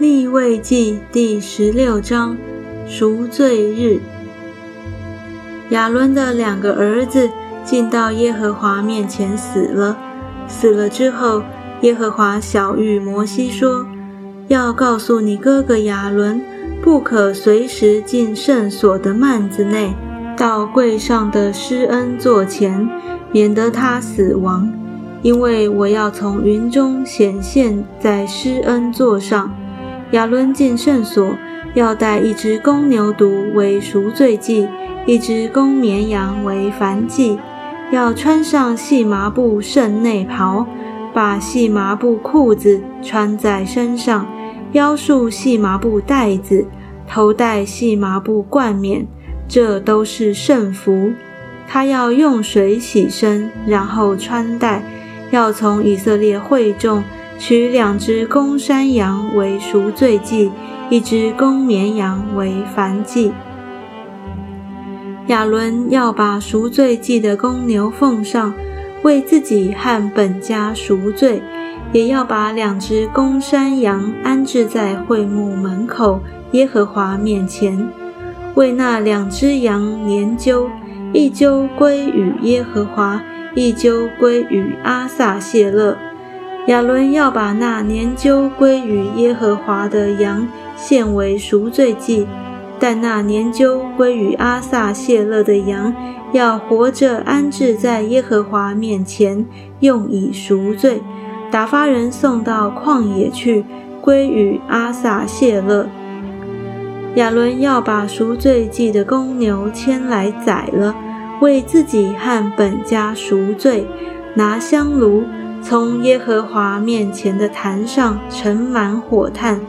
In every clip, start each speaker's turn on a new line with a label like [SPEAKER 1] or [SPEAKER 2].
[SPEAKER 1] 立位记第十六章赎罪日。亚伦的两个儿子进到耶和华面前死了。死了之后，耶和华小谕摩西说：“要告诉你哥哥亚伦，不可随时进圣所的幔子内，到柜上的施恩座前，免得他死亡，因为我要从云中显现在施恩座上。”亚伦进圣所，要带一只公牛犊为赎罪祭，一只公绵羊为燔祭。要穿上细麻布圣内袍，把细麻布裤子穿在身上，腰束细麻布带子，头戴细麻布冠冕，这都是圣服。他要用水洗身，然后穿戴。要从以色列会众。取两只公山羊为赎罪祭，一只公绵羊为燔祭。亚伦要把赎罪祭的公牛奉上，为自己和本家赎罪；也要把两只公山羊安置在会幕门口耶和华面前，为那两只羊年究，一揪归与耶和华，一揪归与阿撒谢勒。亚伦要把那年究归于耶和华的羊献为赎罪祭，但那年究归于阿撒谢勒的羊要活着安置在耶和华面前，用以赎罪，打发人送到旷野去，归于阿撒谢勒。亚伦要把赎罪祭的公牛牵来宰了，为自己和本家赎罪，拿香炉。从耶和华面前的坛上盛满火炭，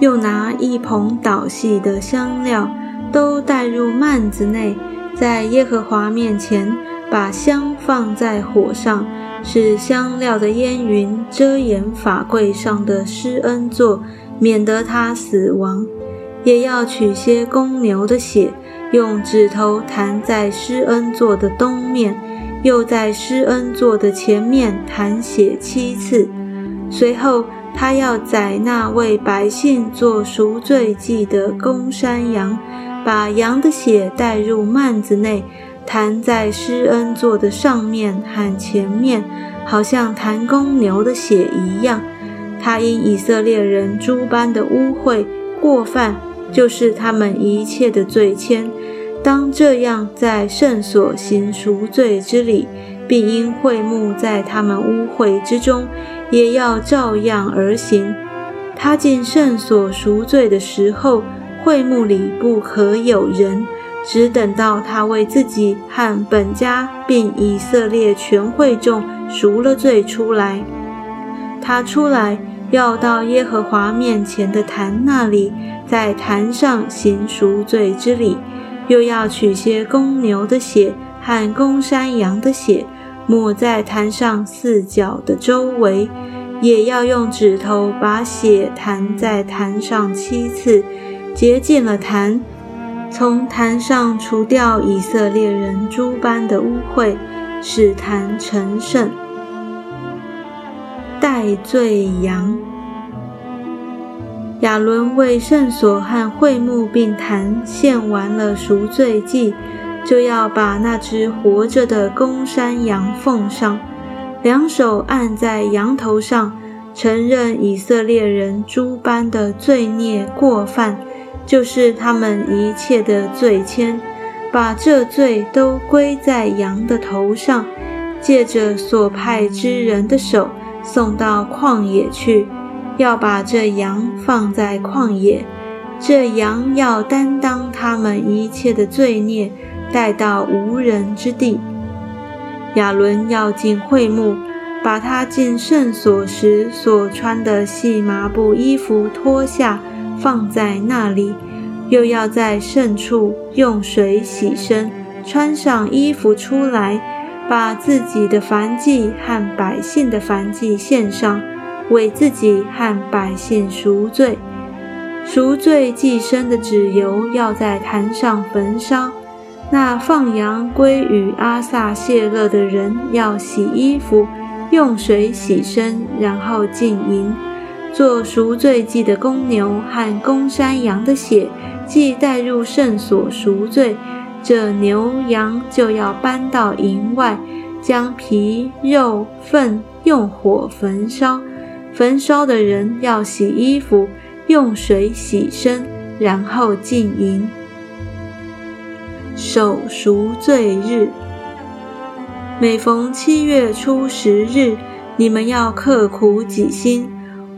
[SPEAKER 1] 又拿一捧捣细的香料，都带入幔子内，在耶和华面前把香放在火上，使香料的烟云遮掩法柜上的施恩座，免得他死亡。也要取些公牛的血，用指头弹在施恩座的东面。又在施恩座的前面弹血七次，随后他要宰那为百姓做赎罪祭的公山羊，把羊的血带入幔子内，弹在施恩座的上面和前面，好像弹公牛的血一样。他因以色列人诸般的污秽过犯，就是他们一切的罪愆。当这样在圣所行赎罪之礼，并因会幕在他们污秽之中，也要照样而行。他进圣所赎罪的时候，会幕里不可有人，只等到他为自己和本家，并以色列全会众赎了罪出来。他出来要到耶和华面前的坛那里，在坛上行赎罪之礼。又要取些公牛的血和公山羊的血，抹在坛上四角的周围，也要用指头把血弹在坛上七次，洁净了坛，从坛上除掉以色列人诸般的污秽，使坛成圣。代罪羊。亚伦为圣所和会幕并坛献完了赎罪祭，就要把那只活着的公山羊奉上，两手按在羊头上，承认以色列人诸般的罪孽过犯，就是他们一切的罪愆，把这罪都归在羊的头上，借着所派之人的手送到旷野去。要把这羊放在旷野，这羊要担当他们一切的罪孽，带到无人之地。亚伦要进会幕，把他进圣所时所穿的细麻布衣服脱下，放在那里；又要在圣处用水洗身，穿上衣服出来，把自己的燔祭和百姓的燔祭献上。为自己和百姓赎罪，赎罪祭牲的脂油要在坛上焚烧。那放羊归于阿萨谢勒的人要洗衣服，用水洗身，然后进营。做赎罪祭的公牛和公山羊的血，既带入圣所赎罪，这牛羊就要搬到营外，将皮肉粪用火焚烧。焚烧的人要洗衣服，用水洗身，然后进营。守赎罪日，每逢七月初十日，你们要刻苦己心。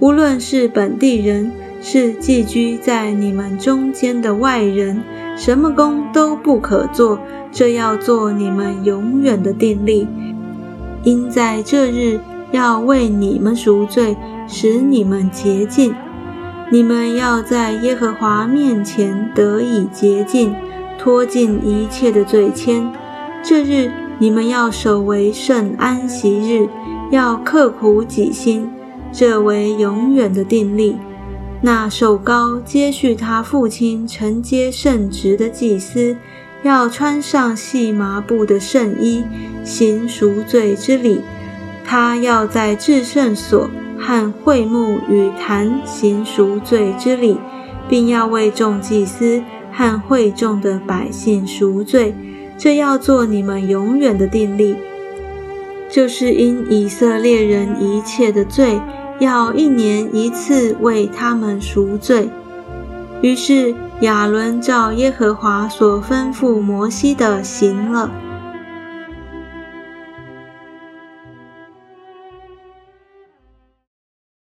[SPEAKER 1] 无论是本地人，是寄居在你们中间的外人，什么工都不可做，这要做你们永远的定力。因在这日要为你们赎罪，使你们洁净。你们要在耶和华面前得以洁净，脱尽一切的罪愆。这日你们要守为圣安息日，要刻苦己心。这为永远的定力。那受高接续他父亲承接圣职的祭司，要穿上细麻布的圣衣，行赎罪之礼。他要在至圣所和会幕与坛行赎罪之礼，并要为众祭司和会众的百姓赎罪。这要做你们永远的定力，就是因以色列人一切的罪。要一年一次为他们赎罪。于是亚伦照耶和华所吩咐摩西的行了。